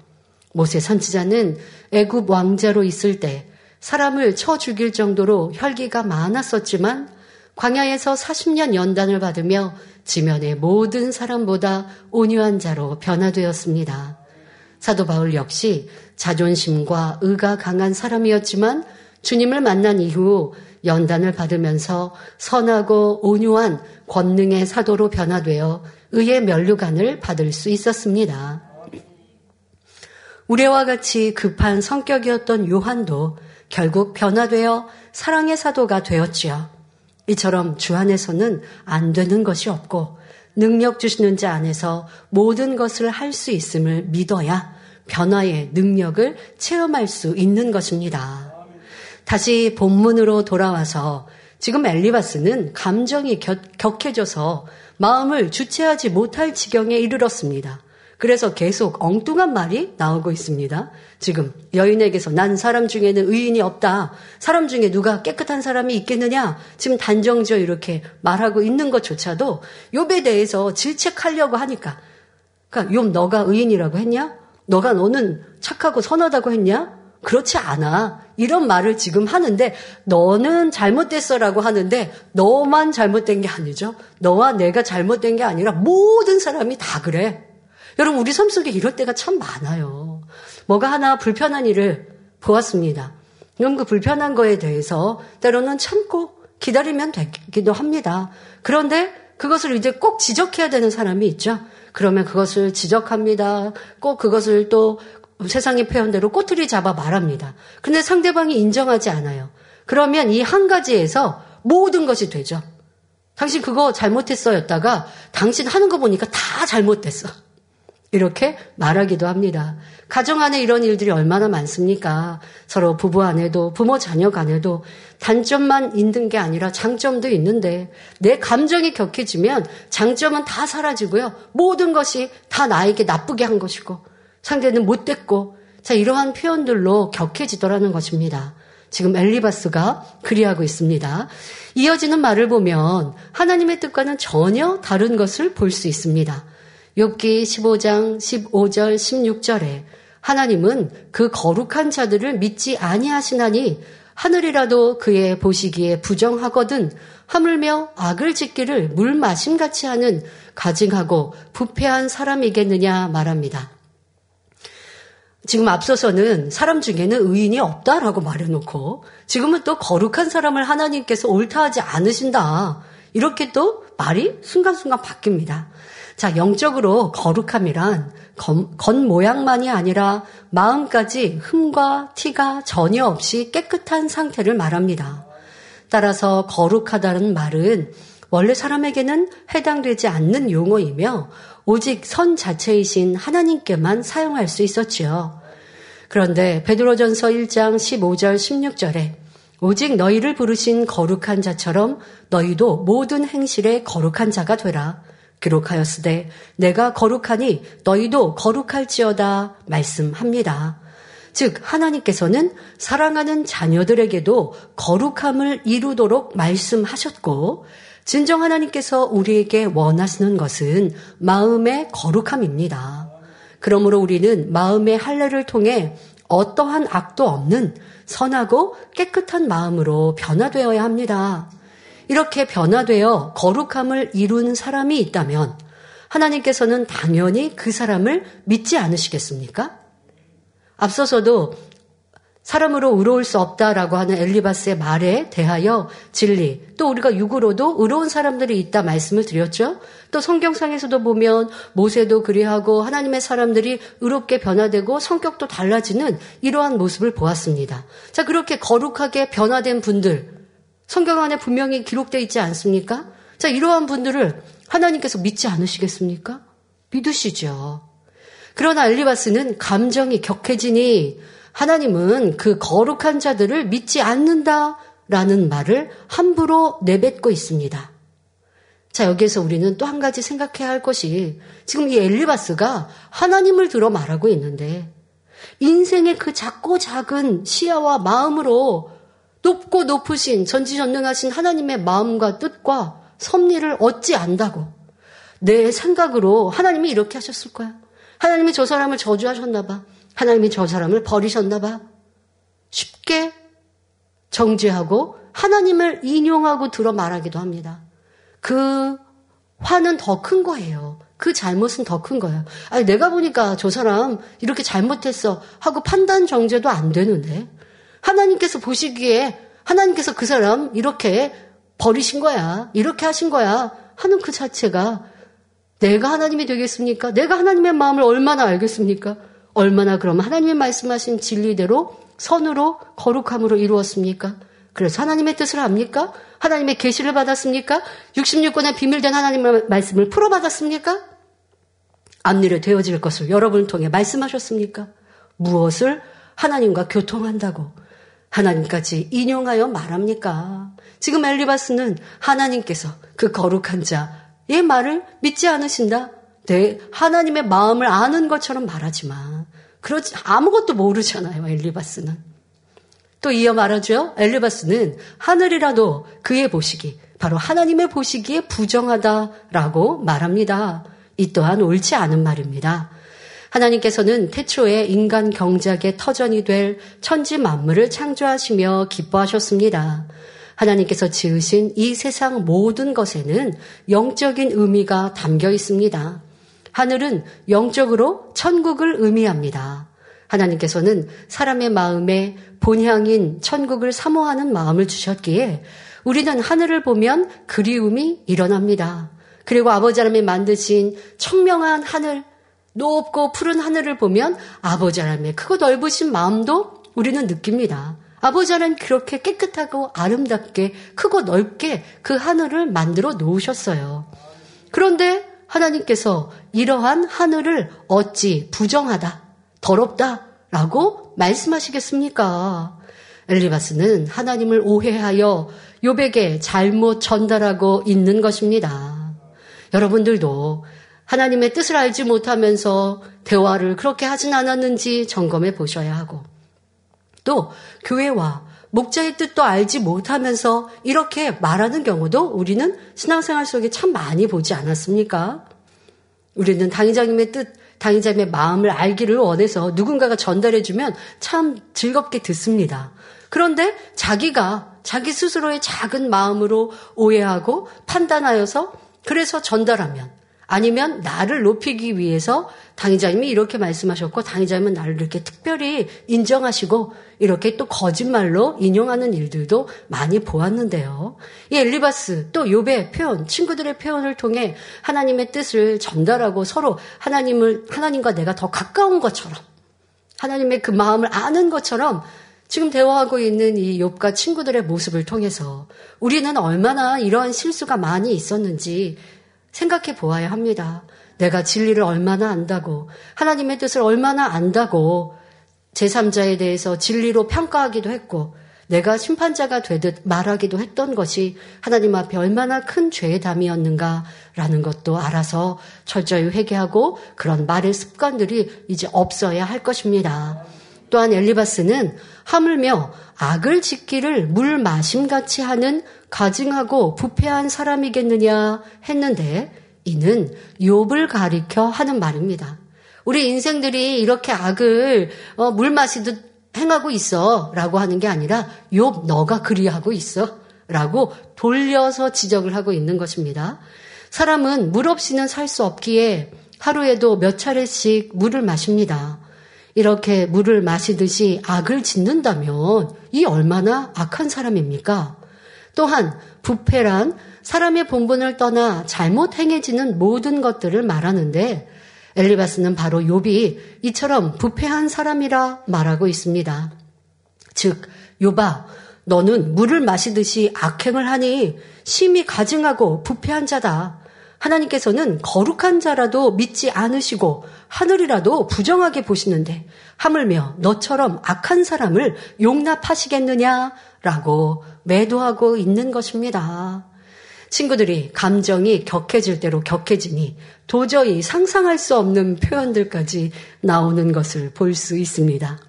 모세 선지자는 애굽 왕자로 있을 때 사람을 쳐 죽일 정도로 혈기가 많았었지만 광야에서 40년 연단을 받으며 지면의 모든 사람보다 온유한 자로 변화되었습니다. 사도 바울 역시 자존심과 의가 강한 사람이었지만 주님을 만난 이후 연단을 받으면서 선하고 온유한 권능의 사도로 변화되어 의의 면류관을 받을 수 있었습니다. 우리와 같이 급한 성격이었던 요한도 결국 변화되어 사랑의 사도가 되었지요. 이처럼 주 안에서는 안 되는 것이 없고 능력 주시는 자 안에서 모든 것을 할 수 있음을 믿어야 변화의 능력을 체험할 수 있는 것입니다. 다시 본문으로 돌아와서 지금 엘리바스는 감정이 격해져서 마음을 주체하지 못할 지경에 이르렀습니다. 그래서 계속 엉뚱한 말이 나오고 있습니다. 지금 여인에게서 난 사람 중에는 의인이 없다. 사람 중에 누가 깨끗한 사람이 있겠느냐? 지금 단정지어 이렇게 말하고 있는 것조차도 욥에 대해서 질책하려고 하니까 그러니까 욥 너가 의인이라고 했냐? 너가 너는 착하고 선하다고 했냐? 그렇지 않아. 이런 말을 지금 하는데 너는 잘못됐어라고 하는데 너만 잘못된 게 아니죠. 너와 내가 잘못된 게 아니라 모든 사람이 다 그래. 여러분, 우리 삶 속에 이럴 때가 참 많아요. 뭐가 하나 불편한 일을 보았습니다. 그럼 그 불편한 거에 대해서 때로는 참고 기다리면 되기도 합니다. 그런데 그것을 이제 꼭 지적해야 되는 사람이 있죠. 그러면 그것을 지적합니다. 꼭 그것을 또 세상의 표현대로 꼬투리 잡아 말합니다. 근데 상대방이 인정하지 않아요. 그러면 이 한 가지에서 모든 것이 되죠. 당신 그거 잘못했어였다가 당신 하는 거 보니까 다 잘못됐어. 이렇게 말하기도 합니다. 가정 안에 이런 일들이 얼마나 많습니까? 서로 부부 안에도 부모 자녀 간에도 단점만 있는 게 아니라 장점도 있는데 내 감정이 격해지면 장점은 다 사라지고요. 모든 것이 다 나에게 나쁘게 한 것이고 상대는 못됐고 자 이러한 표현들로 격해지더라는 것입니다. 지금 엘리바스가 그리하고 있습니다. 이어지는 말을 보면 하나님의 뜻과는 전혀 다른 것을 볼 수 있습니다. 욥기 15장 15절 16절에 하나님은 그 거룩한 자들을 믿지 아니하시나니 하늘이라도 그의 보시기에 부정하거든 하물며 악을 짓기를 물 마심같이 하는 가증하고 부패한 사람이겠느냐 말합니다. 지금 앞서서는 사람 중에는 의인이 없다라고 말해놓고 지금은 또 거룩한 사람을 하나님께서 옳다 하지 않으신다. 이렇게 또 말이 순간순간 바뀝니다. 자, 영적으로 거룩함이란 겉 모양만이 아니라 마음까지 흠과 티가 전혀 없이 깨끗한 상태를 말합니다. 따라서 거룩하다는 말은 원래 사람에게는 해당되지 않는 용어이며 오직 선 자체이신 하나님께만 사용할 수 있었지요. 그런데 베드로전서 1장 15절 16절에 오직 너희를 부르신 거룩한 자처럼 너희도 모든 행실에 거룩한 자가 되라. 기록하였으되 내가 거룩하니 너희도 거룩할지어다 말씀합니다. 즉 하나님께서는 사랑하는 자녀들에게도 거룩함을 이루도록 말씀하셨고 진정 하나님께서 우리에게 원하시는 것은 마음의 거룩함입니다. 그러므로 우리는 마음의 할례를 통해 어떠한 악도 없는 선하고 깨끗한 마음으로 변화되어야 합니다. 이렇게 변화되어 거룩함을 이룬 사람이 있다면 하나님께서는 당연히 그 사람을 믿지 않으시겠습니까? 앞서서도 사람으로 의로울 수 없다라고 하는 엘리바스의 말에 대하여 진리, 또 우리가 육으로도 의로운 사람들이 있다 말씀을 드렸죠. 또 성경상에서도 보면 모세도 그리하고 하나님의 사람들이 의롭게 변화되고 성격도 달라지는 이러한 모습을 보았습니다. 자, 그렇게 거룩하게 변화된 분들, 성경 안에 분명히 기록되어 있지 않습니까? 자, 이러한 분들을 하나님께서 믿지 않으시겠습니까? 믿으시죠. 그러나 엘리바스는 감정이 격해지니 하나님은 그 거룩한 자들을 믿지 않는다라는 말을 함부로 내뱉고 있습니다. 자, 여기에서 우리는 또 한 가지 생각해야 할 것이 지금 이 엘리바스가 하나님을 들어 말하고 있는데 인생의 그 작고 작은 시야와 마음으로 높고 높으신 전지전능하신 하나님의 마음과 뜻과 섭리를 얻지 안다고 내 생각으로 하나님이 이렇게 하셨을 거야. 하나님이 저 사람을 저주하셨나 봐. 하나님이 저 사람을 버리셨나 봐. 쉽게 정죄하고 하나님을 인용하고 들어 말하기도 합니다. 그 화는 더 큰 거예요. 그 잘못은 더 큰 거예요. 아니, 내가 보니까 저 사람 이렇게 잘못했어 하고 판단 정죄도 안 되는데 하나님께서 보시기에 하나님께서 그 사람 이렇게 버리신 거야. 이렇게 하신 거야. 하는 그 자체가 내가 하나님이 되겠습니까? 내가 하나님의 마음을 얼마나 알겠습니까? 얼마나 그럼 하나님의 말씀하신 진리대로 선으로 거룩함으로 이루었습니까? 그래서 하나님의 뜻을 압니까? 하나님의 계시를 받았습니까? 66권의 비밀된 하나님의 말씀을 풀어받았습니까? 앞일에 되어질 것을 여러분을 통해 말씀하셨습니까? 무엇을 하나님과 교통한다고 하나님까지 인용하여 말합니까? 지금 엘리바스는 하나님께서 그 거룩한 자의 말을 믿지 않으신다. 내 하나님의 마음을 아는 것처럼 말하지만 그러지 아무것도 모르잖아요. 엘리바스는. 또 이어 말하죠. 엘리바스는 하늘이라도 그의 보시기 바로 하나님의 보시기에 부정하다라고 말합니다. 이 또한 옳지 않은 말입니다. 하나님께서는 태초에 인간 경작의 터전이 될 천지 만물을 창조하시며 기뻐하셨습니다. 하나님께서 지으신 이 세상 모든 것에는 영적인 의미가 담겨 있습니다. 하늘은 영적으로 천국을 의미합니다. 하나님께서는 사람의 마음에 본향인 천국을 사모하는 마음을 주셨기에 우리는 하늘을 보면 그리움이 일어납니다. 그리고 아버지 하나님이 만드신 청명한 하늘, 높고 푸른 하늘을 보면 아버지 하나님의 크고 넓으신 마음도 우리는 느낍니다. 아버지 하나님 그렇게 깨끗하고 아름답게 크고 넓게 그 하늘을 만들어 놓으셨어요. 그런데 하나님께서 이러한 하늘을 어찌 부정하다, 더럽다 라고 말씀하시겠습니까? 엘리바스는 하나님을 오해하여 요백에 잘못 전달하고 있는 것입니다. 여러분들도 하나님의 뜻을 알지 못하면서 대화를 그렇게 하진 않았는지 점검해 보셔야 하고 또 교회와 목자의 뜻도 알지 못하면서 이렇게 말하는 경우도 우리는 신앙생활 속에 참 많이 보지 않았습니까? 우리는 당의자님의 뜻, 당의자님의 마음을 알기를 원해서 누군가가 전달해주면 참 즐겁게 듣습니다. 그런데 자기가 자기 스스로의 작은 마음으로 오해하고 판단하여서 그래서 전달하면 아니면 나를 높이기 위해서 당의자님이 이렇게 말씀하셨고 당의자님은 나를 이렇게 특별히 인정하시고 이렇게 또 거짓말로 인용하는 일들도 많이 보았는데요. 이 엘리바스 또 욥의 표현, 친구들의 표현을 통해 하나님의 뜻을 전달하고 서로 하나님을 하나님과 내가 더 가까운 것처럼 하나님의 그 마음을 아는 것처럼 지금 대화하고 있는 이 욥과 친구들의 모습을 통해서 우리는 얼마나 이러한 실수가 많이 있었는지 생각해 보아야 합니다. 내가 진리를 얼마나 안다고, 하나님의 뜻을 얼마나 안다고, 제3자에 대해서 진리로 평가하기도 했고, 내가 심판자가 되듯 말하기도 했던 것이 하나님 앞에 얼마나 큰 죄의 담이었는가라는 것도 알아서 철저히 회개하고 그런 말의 습관들이 이제 없어야 할 것입니다. 또한 엘리바스는 하물며 악을 짓기를 물 마심같이 하는 가증하고 부패한 사람이겠느냐 했는데 이는 욥을 가리켜 하는 말입니다. 우리 인생들이 이렇게 악을 어, 물 마시듯 행하고 있어라고 하는 게 아니라 욥 너가 그리하고 있어라고 돌려서 지적을 하고 있는 것입니다. 사람은 물 없이는 살 수 없기에 하루에도 몇 차례씩 물을 마십니다. 이렇게 물을 마시듯이 악을 짓는다면 이 얼마나 악한 사람입니까? 또한 부패란 사람의 본분을 떠나 잘못 행해지는 모든 것들을 말하는데 엘리바스는 바로 욥이 이처럼 부패한 사람이라 말하고 있습니다. 즉 욥아 너는 물을 마시듯이 악행을 하니 심히 가증하고 부패한 자다. 하나님께서는 거룩한 자라도 믿지 않으시고 하늘이라도 부정하게 보시는데 하물며 너처럼 악한 사람을 용납하시겠느냐 라고 매도하고 있는 것입니다. 친구들이 감정이 격해질 대로 격해지니 도저히 상상할 수 없는 표현들까지 나오는 것을 볼 수 있습니다.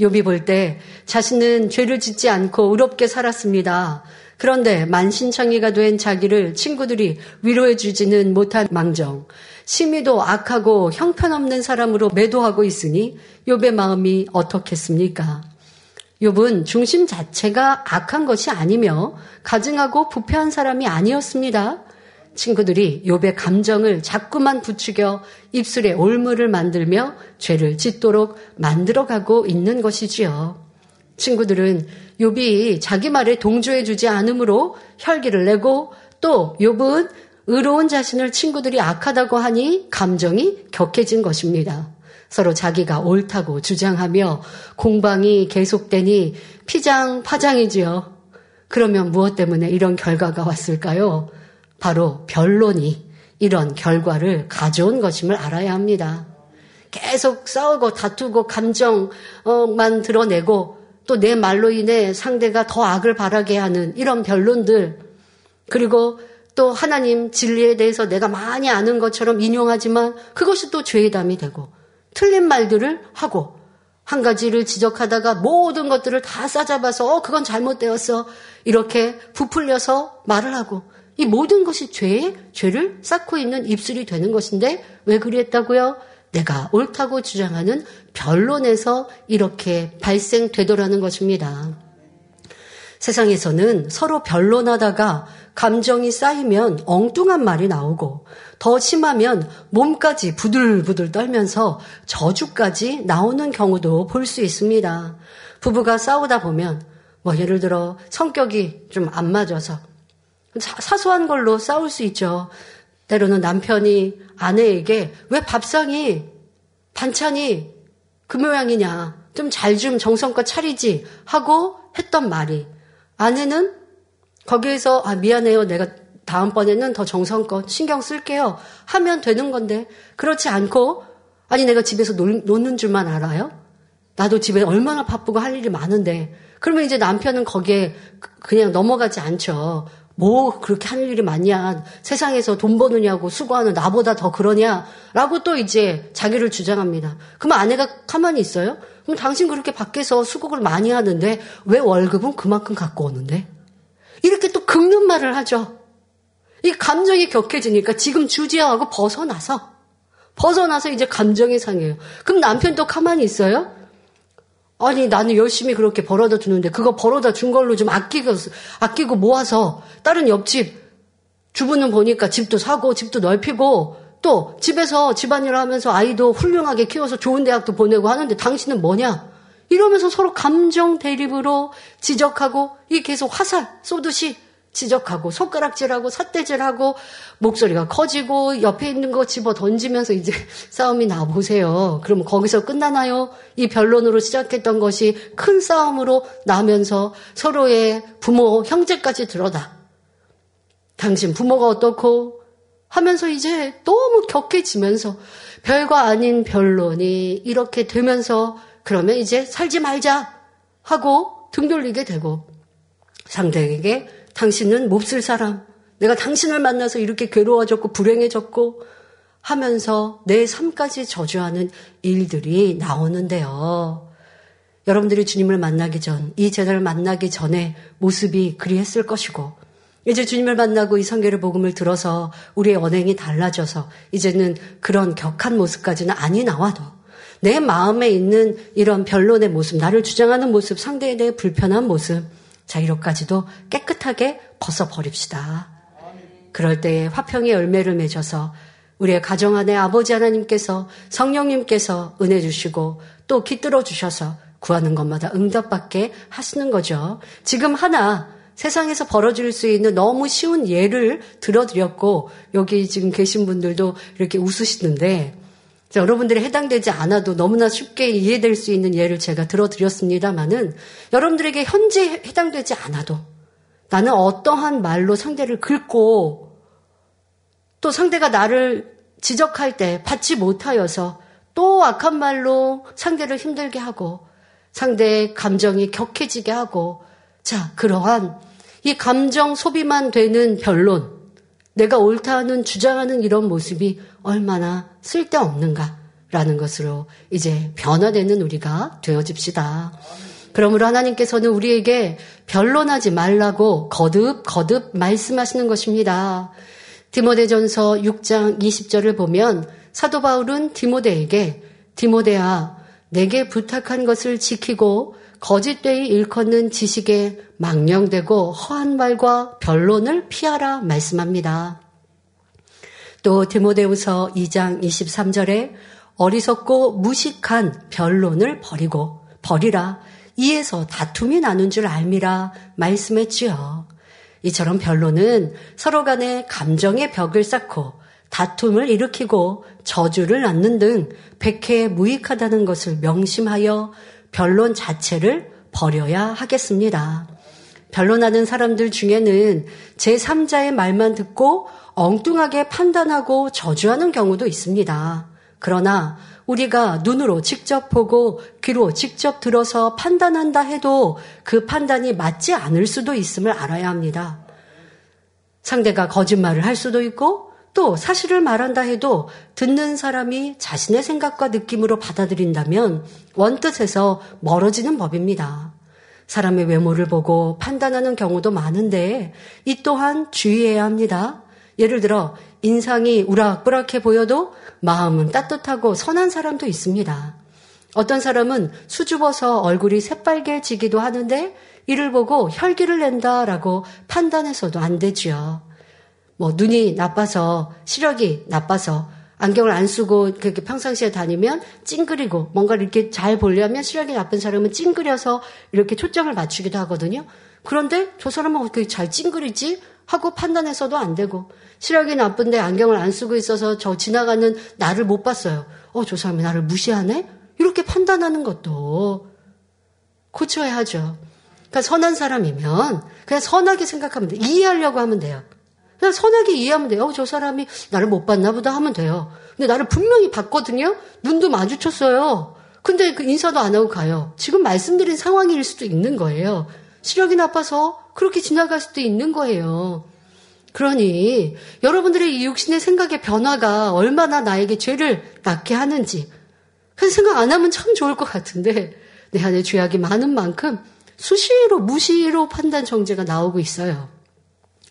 욥이 볼때 자신은 죄를 짓지 않고 의롭게 살았습니다. 그런데 만신창이가 된 자기를 친구들이 위로해 주지는 못한 망정, 심히도 악하고 형편없는 사람으로 매도하고 있으니 욥의 마음이 어떻겠습니까? 욥은 중심 자체가 악한 것이 아니며 가증하고 부패한 사람이 아니었습니다. 친구들이 욥의 감정을 자꾸만 부추겨 입술에 올물을 만들며 죄를 짓도록 만들어가고 있는 것이지요. 친구들은 욥이 자기 말에 동조해 주지 않으므로 혈기를 내고 또 욥은 의로운 자신을 친구들이 악하다고 하니 감정이 격해진 것입니다. 서로 자기가 옳다고 주장하며 공방이 계속되니 피장 파장이지요. 그러면 무엇 때문에 이런 결과가 왔을까요? 바로 변론이 이런 결과를 가져온 것임을 알아야 합니다. 계속 싸우고 다투고 감정만 드러내고 또 내 말로 인해 상대가 더 악을 바라게 하는 이런 변론들 그리고 또 하나님 진리에 대해서 내가 많이 아는 것처럼 인용하지만 그것이 또 죄의 담이 되고 틀린 말들을 하고 한 가지를 지적하다가 모든 것들을 다 싸잡아서 어 그건 잘못되었어 이렇게 부풀려서 말을 하고 이 모든 것이 죄의 죄를 쌓고 있는 입술이 되는 것인데 왜 그랬다고요? 내가 옳다고 주장하는 변론에서 이렇게 발생되더라는 것입니다. 세상에서는 서로 변론하다가 감정이 쌓이면 엉뚱한 말이 나오고 더 심하면 몸까지 부들부들 떨면서 저주까지 나오는 경우도 볼 수 있습니다. 부부가 싸우다 보면 뭐 예를 들어 성격이 좀 안 맞아서 사소한 걸로 싸울 수 있죠. 때로는 남편이 아내에게 왜 밥상이 반찬이 그 모양이냐 좀 잘좀 정성껏 차리지 하고 했던 말이 아내는 거기에서 아 미안해요. 내가 다음번에는 더 정성껏 신경 쓸게요. 하면 되는 건데 그렇지 않고 아니 내가 집에서 놀, 노는 줄만 알아요? 나도 집에 얼마나 바쁘고 할 일이 많은데 그러면 이제 남편은 거기에 그냥 넘어가지 않죠. 뭐 그렇게 할 일이 많냐. 세상에서 돈 버느냐고 수고하는 나보다 더 그러냐. 라고 또 이제 자기를 주장합니다. 그러면 아내가 가만히 있어요? 그럼 당신 그렇게 밖에서 수고를 많이 하는데 왜 월급은 그만큼 갖고 오는데? 이렇게 또 긁는 말을 하죠. 이 감정이 격해지니까 지금 주지하고 벗어나서 벗어나서 이제 감정이 상해요. 그럼 남편도 가만히 있어요? 아니 나는 열심히 그렇게 벌어다 주는데 그거 벌어다 준 걸로 좀 아끼고 아끼고 모아서 다른 옆집 주부는 보니까 집도 사고 집도 넓히고 또 집에서 집안일 하면서 아이도 훌륭하게 키워서 좋은 대학도 보내고 하는데 당신은 뭐냐? 이러면서 서로 감정 대립으로 지적하고 이 계속 화살 쏘듯이 지적하고 손가락질하고 삿대질하고 목소리가 커지고 옆에 있는 거 집어 던지면서 이제 싸움이 나 보세요. 그럼 거기서 끝나나요? 이 변론으로 시작했던 것이 큰 싸움으로 나면서 서로의 부모 형제까지 들어다. 당신 부모가 어떻고 하면서 이제 너무 격해지면서 별거 아닌 변론이 이렇게 되면서 그러면 이제 살지 말자 하고 등 돌리게 되고 상대에게 당신은 몹쓸 사람. 내가 당신을 만나서 이렇게 괴로워졌고 불행해졌고 하면서 내 삶까지 저주하는 일들이 나오는데요. 여러분들이 주님을 만나기 전, 이 제자를 만나기 전에 모습이 그리했을 것이고, 이제 주님을 만나고 이 성계를 복음을 들어서 우리의 언행이 달라져서 이제는 그런 격한 모습까지는 아니 나와도 내 마음에 있는 이런 변론의 모습, 나를 주장하는 모습, 상대에 대해 불편한 모습, 자, 이것까지도 깨끗하게 벗어버립시다. 그럴 때에 화평의 열매를 맺어서 우리의 가정 안에 아버지 하나님께서 성령님께서 은혜 주시고 또 깃들어 주셔서 구하는 것마다 응답받게 하시는 거죠. 지금 하나 세상에서 벌어질 수 있는 너무 쉬운 예를 들어드렸고 여기 지금 계신 분들도 이렇게 웃으시는데 여러분들이 해당되지 않아도 너무나 쉽게 이해될 수 있는 예를 제가 들어드렸습니다만은 여러분들에게 현재 해당되지 않아도 나는 어떠한 말로 상대를 긁고 또 상대가 나를 지적할 때 받지 못하여서 또 악한 말로 상대를 힘들게 하고 상대의 감정이 격해지게 하고 자, 그러한 이 감정 소비만 되는 변론, 내가 옳다는 주장하는 이런 모습이 얼마나 쓸데없는가라는 것으로 이제 변화되는 우리가 되어집시다. 그러므로 하나님께서는 우리에게 변론하지 말라고 거듭 거듭 말씀하시는 것입니다. 디모데전서 6장 20절을 보면 사도 바울은 디모데에게 디모데아 내게 부탁한 것을 지키고 거짓되이 일컫는 지식에 망령되고 허한 말과 변론을 피하라 말씀합니다. 또 디모데후서 2장 23절에 어리석고 무식한 변론을 버리고 버리라 이에서 다툼이 나눈 줄 알미라 말씀했지요. 이처럼 변론은 서로 간에 감정의 벽을 쌓고 다툼을 일으키고 저주를 낳는 등 백해에 무익하다는 것을 명심하여 변론 자체를 버려야 하겠습니다. 변론하는 사람들 중에는 제3자의 말만 듣고 엉뚱하게 판단하고 저주하는 경우도 있습니다. 그러나 우리가 눈으로 직접 보고 귀로 직접 들어서 판단한다 해도 그 판단이 맞지 않을 수도 있음을 알아야 합니다. 상대가 거짓말을 할 수도 있고 또 사실을 말한다 해도 듣는 사람이 자신의 생각과 느낌으로 받아들인다면 원뜻에서 멀어지는 법입니다. 사람의 외모를 보고 판단하는 경우도 많은데 이 또한 주의해야 합니다. 예를 들어 인상이 우락부락해 보여도 마음은 따뜻하고 선한 사람도 있습니다. 어떤 사람은 수줍어서 얼굴이 새빨개지기도 하는데 이를 보고 혈기를 낸다라고 판단해서도 안 되지요. 뭐 눈이 나빠서 시력이 나빠서 안경을 안 쓰고 그렇게 평상시에 다니면 찡그리고 뭔가를 이렇게 잘 보려면 시력이 나쁜 사람은 찡그려서 이렇게 초점을 맞추기도 하거든요. 그런데 저 사람은 어떻게 잘 찡그리지? 하고 판단해서도 안 되고 시력이 나쁜데 안경을 안 쓰고 있어서 저 지나가는 나를 못 봤어요. 어, 저 사람이 나를 무시하네? 이렇게 판단하는 것도 고쳐야 하죠. 그러니까 선한 사람이면 그냥 선하게 생각하면 돼. 이해하려고 하면 돼요. 그냥 선하게 이해하면 돼요. 어, 저 사람이 나를 못 봤나 보다 하면 돼요. 근데 나를 분명히 봤거든요. 눈도 마주쳤어요. 근데 그 인사도 안 하고 가요. 지금 말씀드린 상황일 수도 있는 거예요. 시력이 나빠서 그렇게 지나갈 수도 있는 거예요. 그러니 여러분들의 이 육신의 생각의 변화가 얼마나 나에게 죄를 낳게 하는지 그 생각 안 하면 참 좋을 것 같은데 내 안에 죄악이 많은 만큼 수시로 무시로 판단 정제가 나오고 있어요.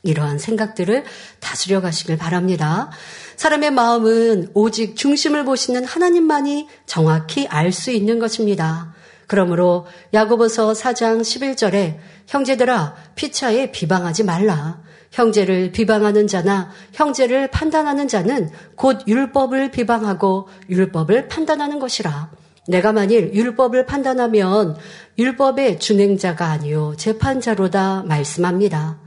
이러한 생각들을 다스려 가시길 바랍니다. 사람의 마음은 오직 중심을 보시는 하나님만이 정확히 알 수 있는 것입니다. 그러므로 야고보서 4장 11절에 형제들아 피차에 비방하지 말라. 형제를 비방하는 자나 형제를 판단하는 자는 곧 율법을 비방하고 율법을 판단하는 것이라. 내가 만일 율법을 판단하면 율법의 준행자가 아니요 재판자로다 말씀합니다.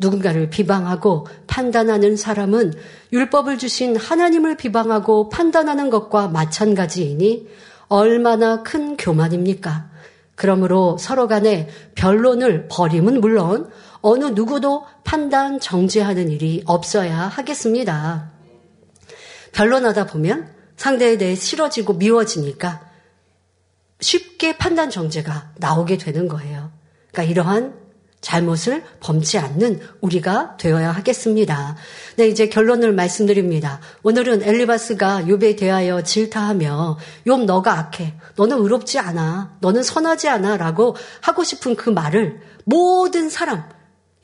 누군가를 비방하고 판단하는 사람은 율법을 주신 하나님을 비방하고 판단하는 것과 마찬가지이니 얼마나 큰 교만입니까? 그러므로 서로 간에 변론을 버림은 물론 어느 누구도 판단 정지하는 일이 없어야 하겠습니다. 변론하다 보면 상대에 대해 싫어지고 미워지니까 쉽게 판단 정제가 나오게 되는 거예요. 그러니까 이러한 잘못을 범치 않는 우리가 되어야 하겠습니다. 네, 이제 결론을 말씀드립니다. 오늘은 엘리바스가 욥에 대하여 질타하며 욥 너가 악해. 너는 의롭지 않아. 너는 선하지 않아. 라고 하고 싶은 그 말을 모든 사람,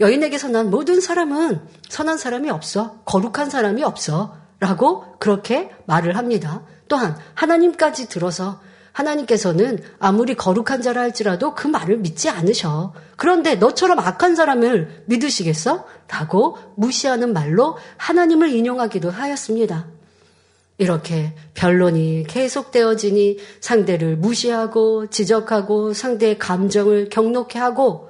여인에게서 난 모든 사람은 선한 사람이 없어. 거룩한 사람이 없어. 라고 그렇게 말을 합니다. 또한 하나님까지 들어서 하나님께서는 아무리 거룩한 자라 할지라도 그 말을 믿지 않으셔. 그런데 너처럼 악한 사람을 믿으시겠어? 라고 무시하는 말로 하나님을 인용하기도 하였습니다. 이렇게 변론이 계속되어지니 상대를 무시하고 지적하고 상대의 감정을 경록해 하고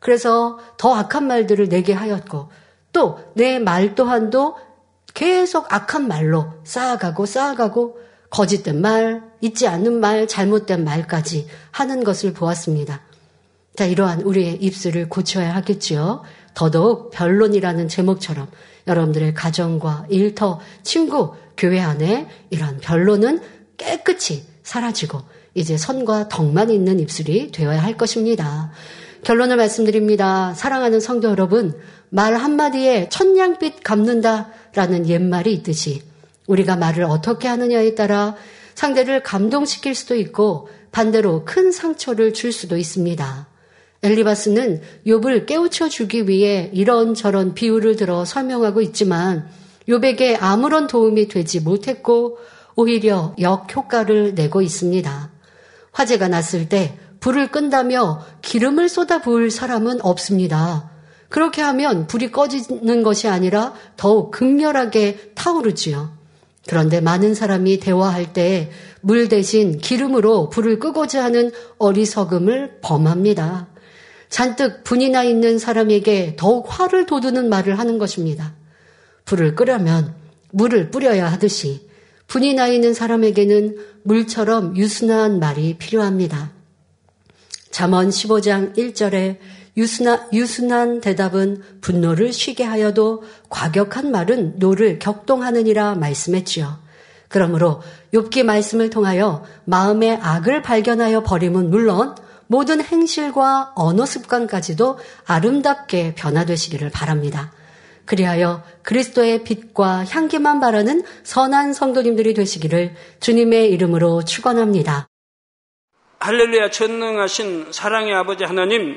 그래서 더 악한 말들을 내게 하였고 또 내 말 또한도 계속 악한 말로 쌓아가고 쌓아가고 거짓된 말, 있지 않는 말, 잘못된 말까지 하는 것을 보았습니다. 자, 이러한 우리의 입술을 고쳐야 하겠지요. 더더욱 변론이라는 제목처럼 여러분들의 가정과 일터, 친구, 교회 안에 이러한 변론은 깨끗이 사라지고 이제 선과 덕만 있는 입술이 되어야 할 것입니다. 결론을 말씀드립니다. 사랑하는 성도 여러분, 말 한마디에 천냥빛 갚는다라는 옛말이 있듯이 우리가 말을 어떻게 하느냐에 따라 상대를 감동시킬 수도 있고 반대로 큰 상처를 줄 수도 있습니다. 엘리바스는 욥을 깨우쳐 주기 위해 이런저런 비유를 들어 설명하고 있지만 욥에게 아무런 도움이 되지 못했고 오히려 역효과를 내고 있습니다. 화재가 났을 때 불을 끈다며 기름을 쏟아 부을 사람은 없습니다. 그렇게 하면 불이 꺼지는 것이 아니라 더욱 극렬하게 타오르지요. 그런데 많은 사람이 대화할 때물 대신 기름으로 불을 끄고자 하는 어리석음을 범합니다. 잔뜩 분이 나 있는 사람에게 더욱 화를 돋우는 말을 하는 것입니다. 불을 끄려면 물을 뿌려야 하듯이 분이 나 있는 사람에게는 물처럼 유순한 말이 필요합니다. 잠언 15장 1절에 유순한, 유순한 대답은 분노를 쉬게 하여도 과격한 말은 노를 격동하느니라 말씀했지요. 그러므로 욥기 말씀을 통하여 마음의 악을 발견하여 버림은 물론 모든 행실과 언어 습관까지도 아름답게 변화되시기를 바랍니다. 그리하여 그리스도의 빛과 향기만 발하는 선한 성도님들이 되시기를 주님의 이름으로 축원합니다. 할렐루야 전능하신 사랑의 아버지 하나님